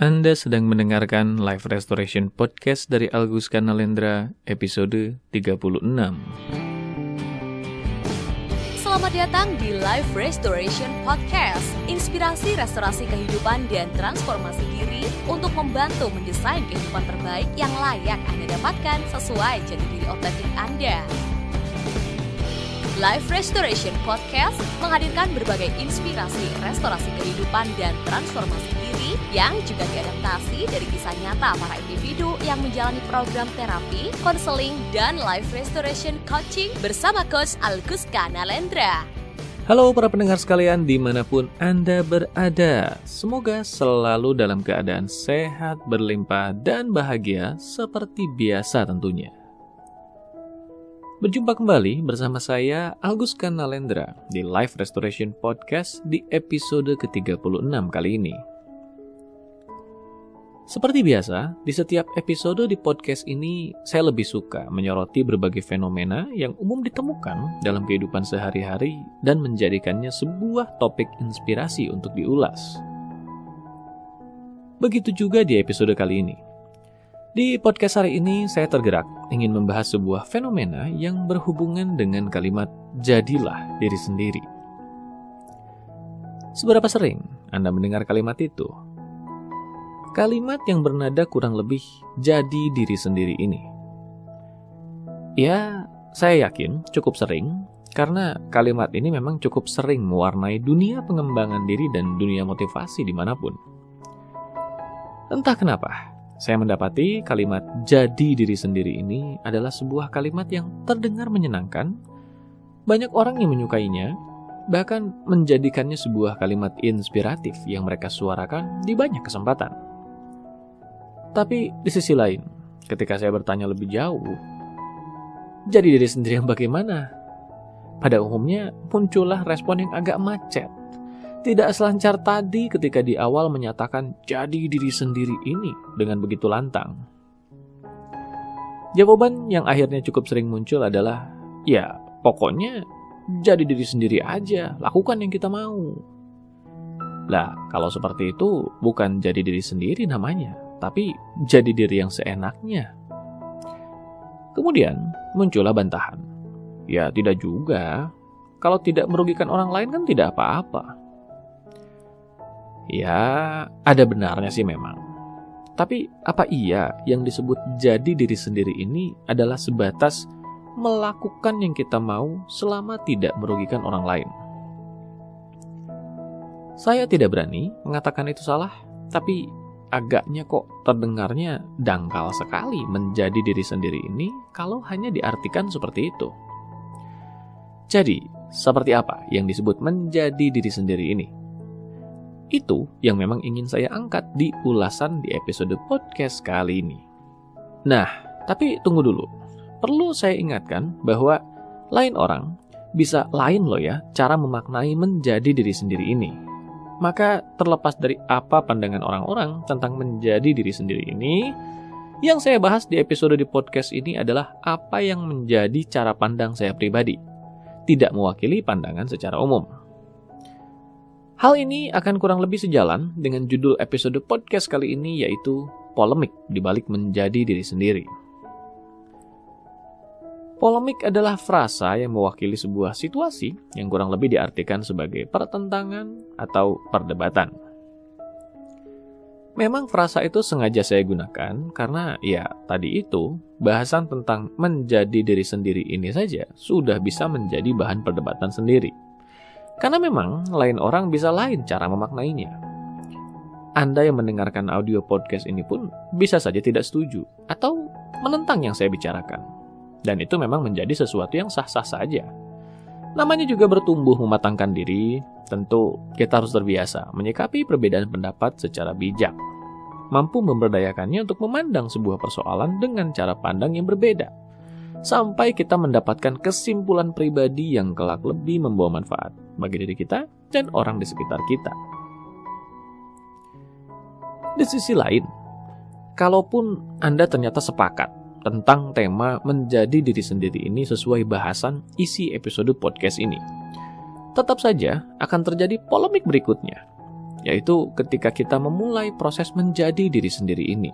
Anda sedang mendengarkan Live Restoration Podcast dari Algus Kanalendra episode 36. Selamat datang di Live Restoration Podcast, inspirasi restorasi kehidupan dan transformasi diri untuk membantu mendesain kehidupan terbaik yang layak Anda dapatkan sesuai jati diri otentik Anda. Live Restoration Podcast menghadirkan berbagai inspirasi restorasi kehidupan dan transformasi diri yang juga diadaptasi dari kisah nyata para individu yang menjalani program terapi, konseling, dan life restoration coaching bersama Coach Alkus Kanalendra. Halo para pendengar sekalian di mana pun Anda berada. Semoga selalu dalam keadaan sehat, berlimpah, dan bahagia seperti biasa tentunya. Berjumpa kembali bersama saya Algus Kanalendra di Live Restoration Podcast di episode ke-36 kali ini. Seperti biasa, di setiap episode di podcast ini saya lebih suka menyoroti berbagai fenomena yang umum ditemukan dalam kehidupan sehari-hari dan menjadikannya sebuah topik inspirasi untuk diulas. Begitu juga di episode kali ini. Di podcast hari ini saya tergerak ingin membahas sebuah fenomena yang berhubungan dengan kalimat jadilah diri sendiri. Seberapa sering Anda mendengar kalimat itu? Kalimat yang bernada kurang lebih jadi diri sendiri ini. Ya, saya yakin cukup sering karena kalimat ini memang cukup sering mewarnai dunia pengembangan diri dan dunia motivasi di mana pun. Entah kenapa, saya mendapati kalimat jadi diri sendiri ini adalah sebuah kalimat yang terdengar menyenangkan. Banyak orang yang menyukainya, bahkan menjadikannya sebuah kalimat inspiratif yang mereka suarakan di banyak kesempatan. Tapi di sisi lain, ketika saya bertanya lebih jauh, jadi diri sendiri yang bagaimana? Pada umumnya muncullah respon yang agak macet. Tidak selancar tadi ketika di awal menyatakan jadi diri sendiri ini dengan begitu lantang. Jawaban yang akhirnya cukup sering muncul adalah, ya pokoknya jadi diri sendiri aja, lakukan yang kita mau. Lah, kalau seperti itu bukan jadi diri sendiri namanya, tapi jadi diri yang seenaknya. Kemudian muncullah bantahan. Ya tidak juga. Kalau tidak merugikan orang lain kan tidak apa-apa. Ya, ada benarnya sih memang. Tapi apa iya yang disebut jadi diri sendiri ini adalah sebatas melakukan yang kita mau selama tidak merugikan orang lain? Saya tidak berani mengatakan itu salah, tapi agaknya kok terdengarnya dangkal sekali menjadi diri sendiri ini kalau hanya diartikan seperti itu. Jadi, seperti apa yang disebut menjadi diri sendiri ini? Itu yang memang ingin saya angkat di ulasan di episode podcast kali ini. Nah, tapi tunggu dulu. Perlu saya ingatkan bahwa lain orang bisa lain loh ya cara memaknai menjadi diri sendiri ini. Maka terlepas dari apa pandangan orang-orang tentang menjadi diri sendiri ini, yang saya bahas di episode di podcast ini adalah apa yang menjadi cara pandang saya pribadi, tidak mewakili pandangan secara umum. Hal ini akan kurang lebih sejalan dengan judul episode podcast kali ini yaitu polemik dibalik menjadi diri sendiri. Polemik adalah frasa yang mewakili sebuah situasi yang kurang lebih diartikan sebagai pertentangan atau perdebatan. Memang frasa itu sengaja saya gunakan karena ya tadi itu bahasan tentang menjadi diri sendiri ini saja sudah bisa menjadi bahan perdebatan sendiri. Karena memang lain orang bisa lain cara memaknainya. Anda yang mendengarkan audio podcast ini pun bisa saja tidak setuju atau menentang yang saya bicarakan. Dan itu memang menjadi sesuatu yang sah-sah saja. Namanya juga bertumbuh mematangkan diri, tentu kita harus terbiasa menyikapi perbedaan pendapat secara bijak. Mampu memberdayakannya untuk memandang sebuah persoalan dengan cara pandang yang berbeda. Sampai kita mendapatkan kesimpulan pribadi yang kelak lebih membawa manfaat bagi diri kita dan orang di sekitar kita. Di sisi lain, kalaupun Anda ternyata sepakat tentang tema menjadi diri sendiri ini sesuai bahasan isi episode podcast ini. Tetap saja akan terjadi polemik berikutnya. yaitu ketika kita memulai proses menjadi diri sendiri ini.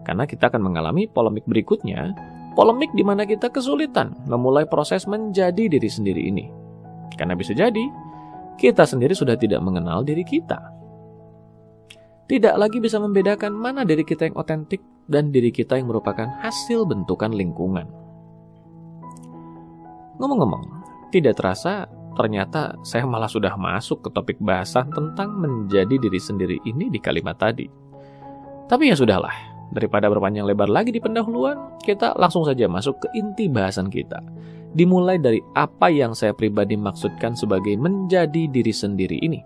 Karena kita akan mengalami polemik berikutnya, polemik di mana kita kesulitan memulai proses menjadi diri sendiri ini. Karena bisa jadi, kita sendiri sudah tidak mengenal diri kita. Tidak lagi bisa membedakan mana diri kita yang otentik dan diri kita yang merupakan hasil bentukan lingkungan. Ngomong-ngomong, tidak terasa ternyata saya malah sudah masuk ke topik bahasan tentang menjadi diri sendiri ini di kalimat tadi. Tapi ya sudahlah, daripada berpanjang lebar lagi di pendahuluan, kita langsung saja masuk ke inti bahasan kita. Dimulai dari apa yang saya pribadi maksudkan sebagai menjadi diri sendiri ini.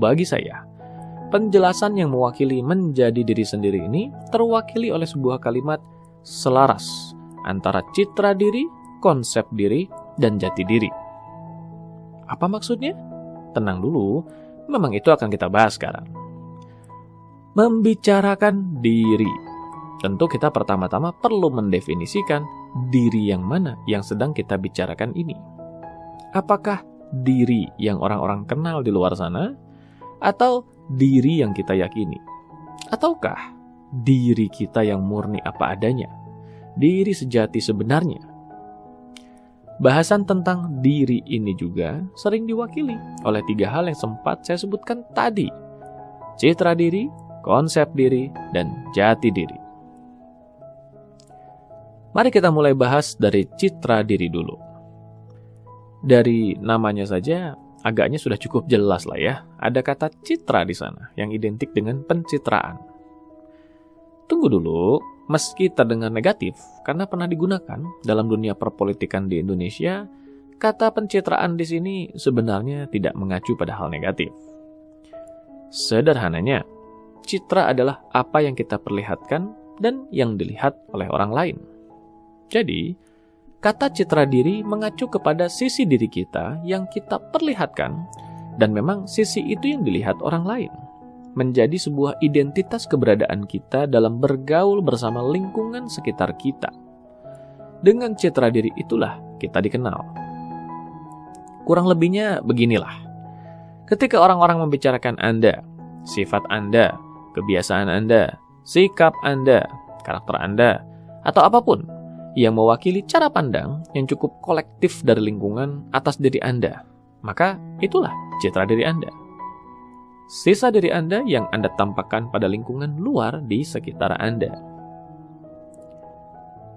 Bagi saya, penjelasan yang mewakili menjadi diri sendiri ini terwakili oleh sebuah kalimat selaras antara citra diri, konsep diri, dan jati diri. Apa maksudnya? Tenang dulu, memang itu akan kita bahas sekarang. Membicarakan diri. Tentu kita pertama-tama perlu mendefinisikan diri yang mana yang sedang kita bicarakan ini. Apakah diri yang orang-orang kenal di luar sana atau diri yang kita yakini? Ataukah diri kita yang murni apa adanya? Diri sejati sebenarnya Bahasan tentang diri ini juga sering diwakili oleh tiga hal yang sempat saya sebutkan tadi. Citra diri, konsep diri, dan jati diri. Mari kita mulai bahas dari citra diri dulu. Dari namanya saja agaknya sudah cukup jelas lah ya. Ada kata citra di sana yang identik dengan pencitraan. Tunggu dulu, Meski terdengar negatif karena pernah digunakan dalam dunia perpolitikan di Indonesia, kata pencitraan di sini sebenarnya tidak mengacu pada hal negatif. Sederhananya, citra adalah apa yang kita perlihatkan dan yang dilihat oleh orang lain. Jadi, kata citra diri mengacu kepada sisi diri kita yang kita perlihatkan, dan memang sisi itu yang dilihat orang lain menjadi sebuah identitas keberadaan kita dalam bergaul bersama lingkungan sekitar kita. Dengan citra diri itulah kita dikenal. Kurang lebihnya beginilah. Ketika orang-orang membicarakan Anda, sifat Anda, kebiasaan Anda, sikap Anda, karakter Anda, atau apa pun yang mewakili cara pandang yang cukup kolektif dari lingkungan atas diri Anda, maka itulah citra diri Anda sisa diri Anda yang Anda tampakkan pada lingkungan luar di sekitar Anda.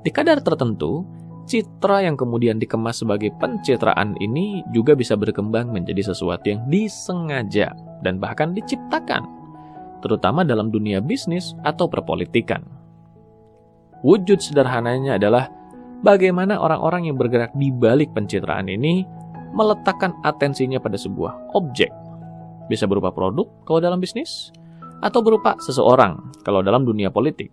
Di kadar tertentu, citra yang kemudian dikemas sebagai pencitraan ini juga bisa berkembang menjadi sesuatu yang disengaja dan bahkan diciptakan, terutama dalam dunia bisnis atau perpolitikan. Wujud sederhananya adalah bagaimana orang-orang yang bergerak di balik pencitraan ini meletakkan atensinya pada sebuah objek bisa berupa produk kalau dalam bisnis, atau berupa seseorang kalau dalam dunia politik,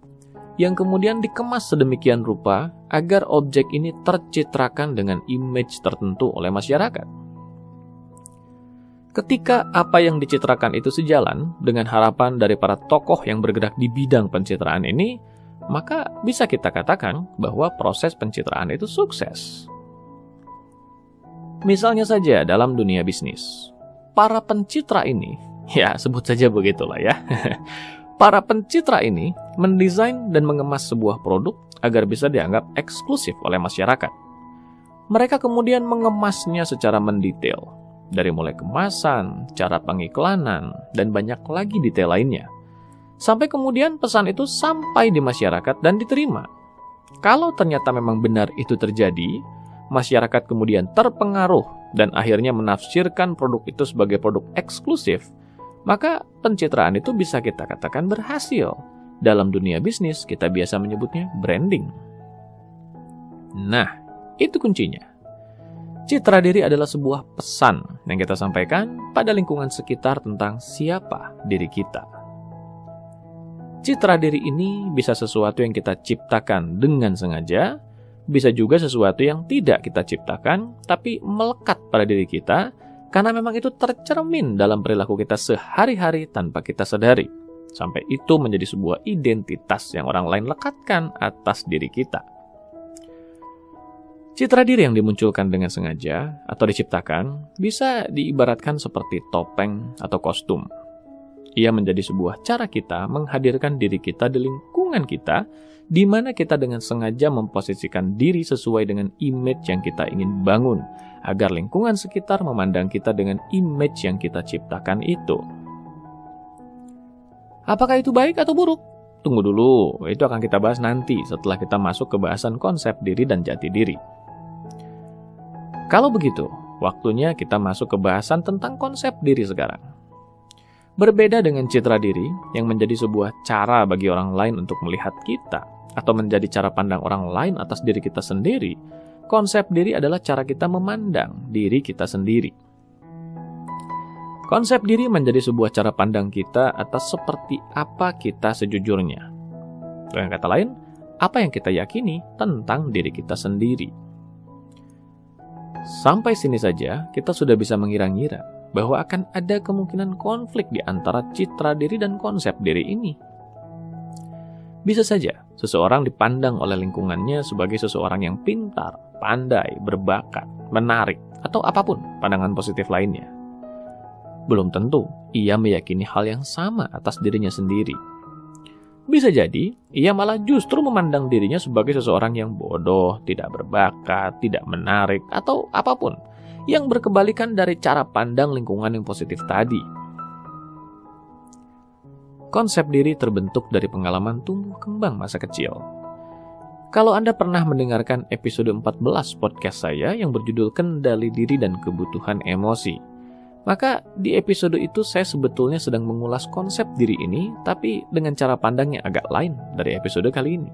yang kemudian dikemas sedemikian rupa agar objek ini tercitrakan dengan image tertentu oleh masyarakat. Ketika apa yang dicitrakan itu sejalan dengan harapan dari para tokoh yang bergerak di bidang pencitraan ini, maka bisa kita katakan bahwa proses pencitraan itu sukses. Misalnya saja dalam dunia bisnis, para pencitra ini, ya sebut saja begitulah ya. para pencitra ini mendesain dan mengemas sebuah produk agar bisa dianggap eksklusif oleh masyarakat. Mereka kemudian mengemasnya secara mendetail, dari mulai kemasan, cara pengiklanan, dan banyak lagi detail lainnya. Sampai kemudian pesan itu sampai di masyarakat dan diterima. Kalau ternyata memang benar itu terjadi, masyarakat kemudian terpengaruh dan akhirnya menafsirkan produk itu sebagai produk eksklusif, maka pencitraan itu bisa kita katakan berhasil. Dalam dunia bisnis, kita biasa menyebutnya branding. Nah, itu kuncinya. Citra diri adalah sebuah pesan yang kita sampaikan pada lingkungan sekitar tentang siapa diri kita. Citra diri ini bisa sesuatu yang kita ciptakan dengan sengaja, bisa juga sesuatu yang tidak kita ciptakan, tapi melekat pada diri kita, karena memang itu tercermin dalam perilaku kita sehari-hari tanpa kita sadari. Sampai itu menjadi sebuah identitas yang orang lain lekatkan atas diri kita. Citra diri yang dimunculkan dengan sengaja atau diciptakan bisa diibaratkan seperti topeng atau kostum. Ia menjadi sebuah cara kita menghadirkan diri kita di lingkungan kita, di mana kita dengan sengaja memposisikan diri sesuai dengan image yang kita ingin bangun, agar lingkungan sekitar memandang kita dengan image yang kita ciptakan itu. Apakah itu baik atau buruk? Tunggu dulu, itu akan kita bahas nanti setelah kita masuk ke bahasan konsep diri dan jati diri. Kalau begitu, waktunya kita masuk ke bahasan tentang konsep diri sekarang. Berbeda dengan citra diri yang menjadi sebuah cara bagi orang lain untuk melihat kita atau menjadi cara pandang orang lain atas diri kita sendiri, konsep diri adalah cara kita memandang diri kita sendiri. Konsep diri menjadi sebuah cara pandang kita atas seperti apa kita sejujurnya. Dengan kata lain, apa yang kita yakini tentang diri kita sendiri. Sampai sini saja, kita sudah bisa mengira-ngira bahwa akan ada kemungkinan konflik di antara citra diri dan konsep diri ini. Bisa saja seseorang dipandang oleh lingkungannya sebagai seseorang yang pintar, pandai, berbakat, menarik, atau apa pun pandangan positif lainnya. Belum tentu ia meyakini hal yang sama atas dirinya sendiri bisa jadi, ia malah justru memandang dirinya sebagai seseorang yang bodoh, tidak berbakat, tidak menarik, atau apa pun yang berkebalikan dari cara pandang lingkungan yang positif tadi. Konsep diri terbentuk dari pengalaman tumbuh kembang masa kecil. Kalau Anda pernah mendengarkan episode 14 podcast saya yang berjudul Kendali Diri dan Kebutuhan Emosi, maka di episode itu saya sebetulnya sedang mengulas konsep diri ini, tapi dengan cara pandang yang agak lain dari episode kali ini.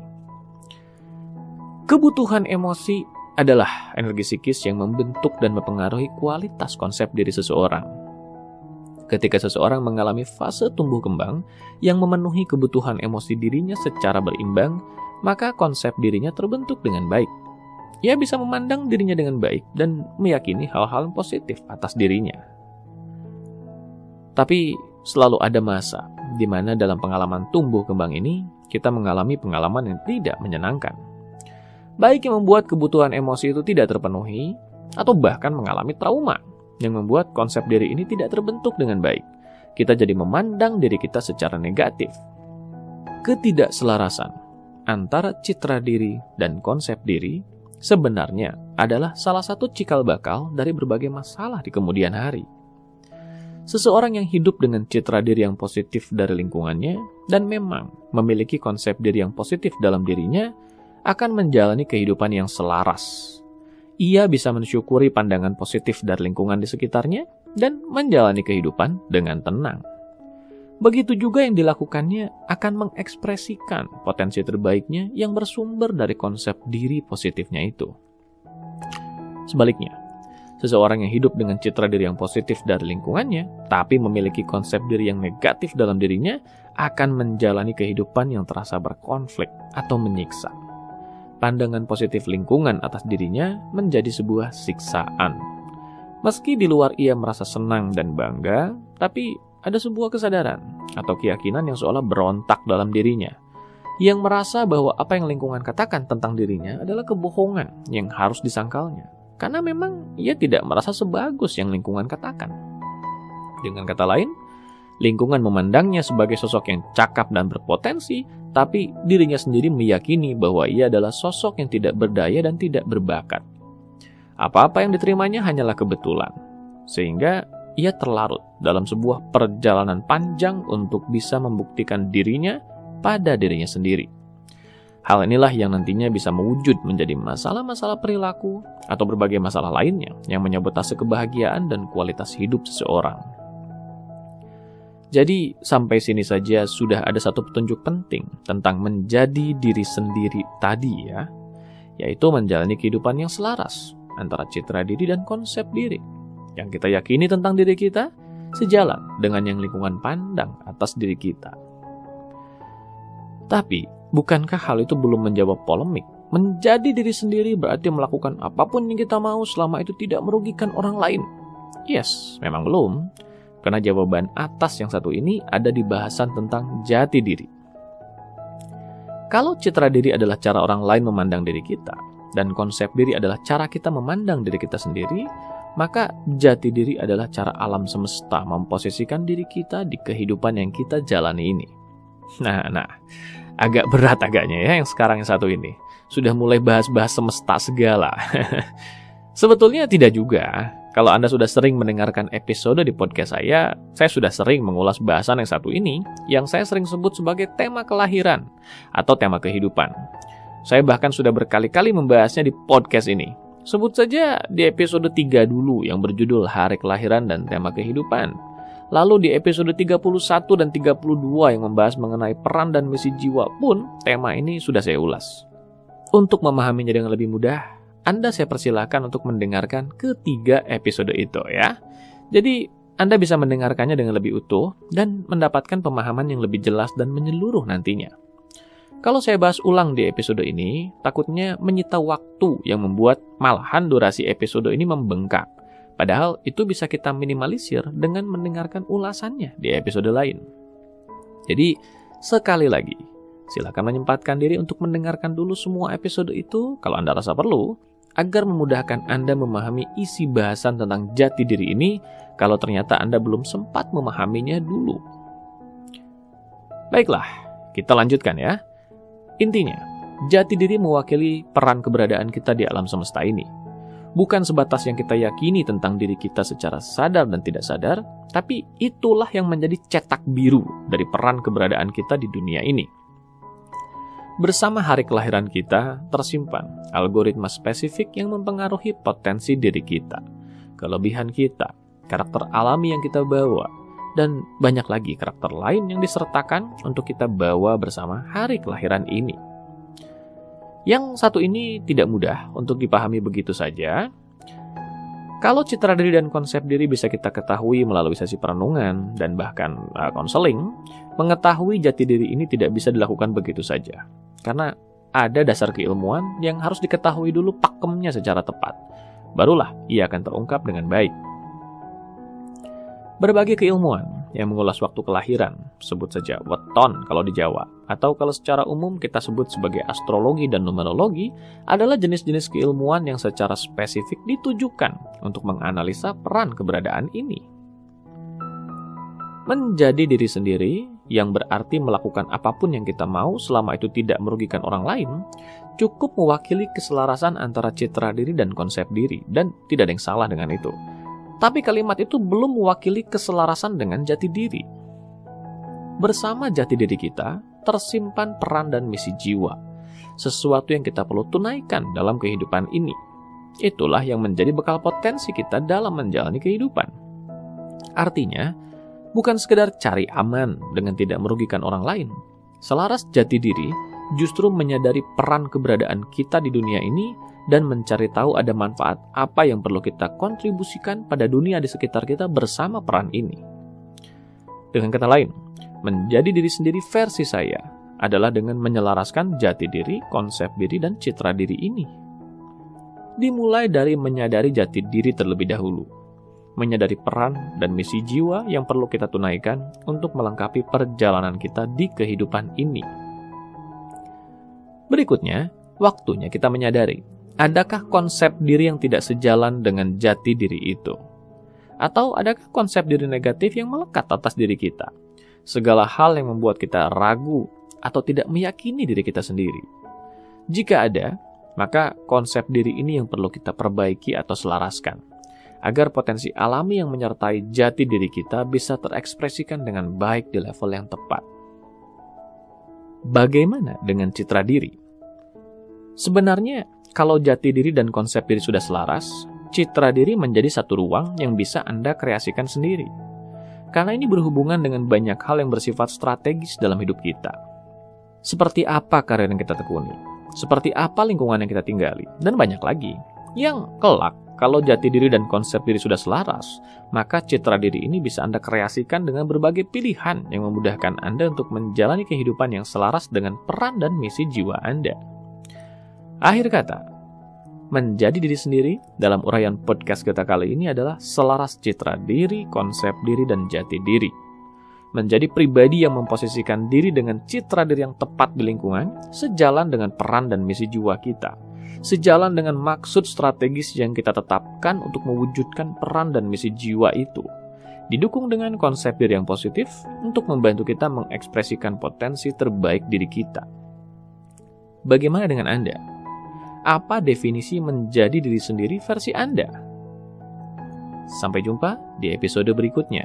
Kebutuhan emosi adalah energi psikis yang membentuk dan mempengaruhi kualitas konsep diri seseorang. Ketika seseorang mengalami fase tumbuh kembang yang memenuhi kebutuhan emosi dirinya secara berimbang, maka konsep dirinya terbentuk dengan baik. Ia bisa memandang dirinya dengan baik dan meyakini hal-hal positif atas dirinya. Tapi selalu ada masa di mana dalam pengalaman tumbuh kembang ini kita mengalami pengalaman yang tidak menyenangkan. Baik yang membuat kebutuhan emosi itu tidak terpenuhi atau bahkan mengalami trauma yang membuat konsep diri ini tidak terbentuk dengan baik. Kita jadi memandang diri kita secara negatif. Ketidakselarasan antara citra diri dan konsep diri sebenarnya adalah salah satu cikal bakal dari berbagai masalah di kemudian hari. Seseorang yang hidup dengan citra diri yang positif dari lingkungannya dan memang memiliki konsep diri yang positif dalam dirinya akan menjalani kehidupan yang selaras. Ia bisa mensyukuri pandangan positif dari lingkungan di sekitarnya dan menjalani kehidupan dengan tenang. Begitu juga yang dilakukannya akan mengekspresikan potensi terbaiknya yang bersumber dari konsep diri positifnya itu. Sebaliknya, Seseorang yang hidup dengan citra diri yang positif dari lingkungannya, tapi memiliki konsep diri yang negatif dalam dirinya, akan menjalani kehidupan yang terasa berkonflik atau menyiksa. Pandangan positif lingkungan atas dirinya menjadi sebuah siksaan. Meski di luar ia merasa senang dan bangga, tapi ada sebuah kesadaran atau keyakinan yang seolah berontak dalam dirinya, yang merasa bahwa apa yang lingkungan katakan tentang dirinya adalah kebohongan yang harus disangkalnya karena memang ia tidak merasa sebagus yang lingkungan katakan. Dengan kata lain, lingkungan memandangnya sebagai sosok yang cakap dan berpotensi, tapi dirinya sendiri meyakini bahwa ia adalah sosok yang tidak berdaya dan tidak berbakat. Apa-apa yang diterimanya hanyalah kebetulan, sehingga ia terlarut dalam sebuah perjalanan panjang untuk bisa membuktikan dirinya pada dirinya sendiri. Hal inilah yang nantinya bisa mewujud menjadi masalah-masalah perilaku atau berbagai masalah lainnya yang menyabotase kebahagiaan dan kualitas hidup seseorang. Jadi, sampai sini saja sudah ada satu petunjuk penting tentang menjadi diri sendiri tadi ya, yaitu menjalani kehidupan yang selaras antara citra diri dan konsep diri. Yang kita yakini tentang diri kita sejalan dengan yang lingkungan pandang atas diri kita. Tapi, Bukankah hal itu belum menjawab polemik? Menjadi diri sendiri berarti melakukan apa pun yang kita mau selama itu tidak merugikan orang lain. Yes, memang belum. Karena jawaban atas yang satu ini ada di bahasan tentang jati diri. Kalau citra diri adalah cara orang lain memandang diri kita, dan konsep diri adalah cara kita memandang diri kita sendiri, maka jati diri adalah cara alam semesta memposisikan diri kita di kehidupan yang kita jalani ini. Nah, nah, agak berat agaknya ya yang sekarang yang satu ini. Sudah mulai bahas-bahas semesta segala. Sebetulnya tidak juga. Kalau Anda sudah sering mendengarkan episode di podcast saya, saya sudah sering mengulas bahasan yang satu ini, yang saya sering sebut sebagai tema kelahiran atau tema kehidupan. Saya bahkan sudah berkali-kali membahasnya di podcast ini. Sebut saja di episode 3 dulu yang berjudul Hari Kelahiran dan Tema Kehidupan. Lalu di episode 31 dan 32 yang membahas mengenai peran dan misi jiwa pun tema ini sudah saya ulas. Untuk memahaminya dengan lebih mudah, anda saya persilahkan untuk mendengarkan ketiga episode itu ya. Jadi Anda bisa mendengarkannya dengan lebih utuh dan mendapatkan pemahaman yang lebih jelas dan menyeluruh nantinya. Kalau saya bahas ulang di episode ini, takutnya menyita waktu yang membuat malahan durasi episode ini membengkak. Padahal itu bisa kita minimalisir dengan mendengarkan ulasannya di episode lain. Jadi, sekali lagi, silakan menyempatkan diri untuk mendengarkan dulu semua episode itu kalau Anda rasa perlu, agar memudahkan Anda memahami isi bahasan tentang jati diri ini kalau ternyata Anda belum sempat memahaminya dulu. Baiklah, kita lanjutkan ya. Intinya, jati diri mewakili peran keberadaan kita di alam semesta ini. Bukan sebatas yang kita yakini tentang diri kita secara sadar dan tidak sadar, tapi itulah yang menjadi cetak biru dari peran keberadaan kita di dunia ini. Bersama hari kelahiran kita, tersimpan algoritma spesifik yang mempengaruhi potensi diri kita, kelebihan kita, karakter alami yang kita bawa, dan banyak lagi karakter lain yang disertakan untuk kita bawa bersama hari kelahiran ini. Yang satu ini tidak mudah untuk dipahami begitu saja. Kalau citra diri dan konsep diri bisa kita ketahui melalui sesi perenungan dan bahkan uh, konseling, mengetahui jati diri ini tidak bisa dilakukan begitu saja. Karena ada dasar keilmuan yang harus diketahui dulu pakemnya secara tepat. Barulah ia akan terungkap dengan baik. Berbagai keilmuan yang mengulas waktu kelahiran, sebut saja weton kalau di Jawa, atau kalau secara umum kita sebut sebagai astrologi dan numerologi, adalah jenis-jenis keilmuan yang secara spesifik ditujukan untuk menganalisa peran keberadaan ini. Menjadi diri sendiri yang berarti melakukan apa pun yang kita mau selama itu tidak merugikan orang lain, cukup mewakili keselarasan antara citra diri dan konsep diri, dan tidak ada yang salah dengan itu. Tapi kalimat itu belum mewakili keselarasan dengan jati diri. Bersama jati diri kita, tersimpan peran dan misi jiwa, sesuatu yang kita perlu tunaikan dalam kehidupan ini. Itulah yang menjadi bekal potensi kita dalam menjalani kehidupan. Artinya, bukan sekedar cari aman dengan tidak merugikan orang lain. Selaras jati diri justru menyadari peran keberadaan kita di dunia ini dan mencari tahu ada manfaat apa yang perlu kita kontribusikan pada dunia di sekitar kita bersama peran ini. Dengan kata lain, menjadi diri sendiri versi saya adalah dengan menyelaraskan jati diri, konsep diri, dan citra diri ini. Dimulai dari menyadari jati diri terlebih dahulu, menyadari peran dan misi jiwa yang perlu kita tunaikan untuk melengkapi perjalanan kita di kehidupan ini. Berikutnya, waktunya kita menyadari, adakah konsep diri yang tidak sejalan dengan jati diri itu? Atau adakah konsep diri negatif yang melekat atas diri kita? Segala hal yang membuat kita ragu atau tidak meyakini diri kita sendiri. Jika ada, maka konsep diri ini yang perlu kita perbaiki atau selaraskan agar potensi alami yang menyertai jati diri kita bisa terekspresikan dengan baik di level yang tepat. Bagaimana dengan citra diri? Sebenarnya, kalau jati diri dan konsep diri sudah selaras, citra diri menjadi satu ruang yang bisa Anda kreasikan sendiri. Karena ini berhubungan dengan banyak hal yang bersifat strategis dalam hidup kita. Seperti apa karir yang kita tekuni? Seperti apa lingkungan yang kita tinggali? Dan banyak lagi. Yang kelak kalau jati diri dan konsep diri sudah selaras, maka citra diri ini bisa Anda kreasikan dengan berbagai pilihan yang memudahkan Anda untuk menjalani kehidupan yang selaras dengan peran dan misi jiwa Anda. Akhir kata, menjadi diri sendiri dalam uraian podcast kita kali ini adalah selaras citra diri, konsep diri, dan jati diri. Menjadi pribadi yang memposisikan diri dengan citra diri yang tepat di lingkungan, sejalan dengan peran dan misi jiwa kita sejalan dengan maksud strategis yang kita tetapkan untuk mewujudkan peran dan misi jiwa itu. Didukung dengan konsep diri yang positif untuk membantu kita mengekspresikan potensi terbaik diri kita. Bagaimana dengan Anda? Apa definisi menjadi diri sendiri versi Anda? Sampai jumpa di episode berikutnya.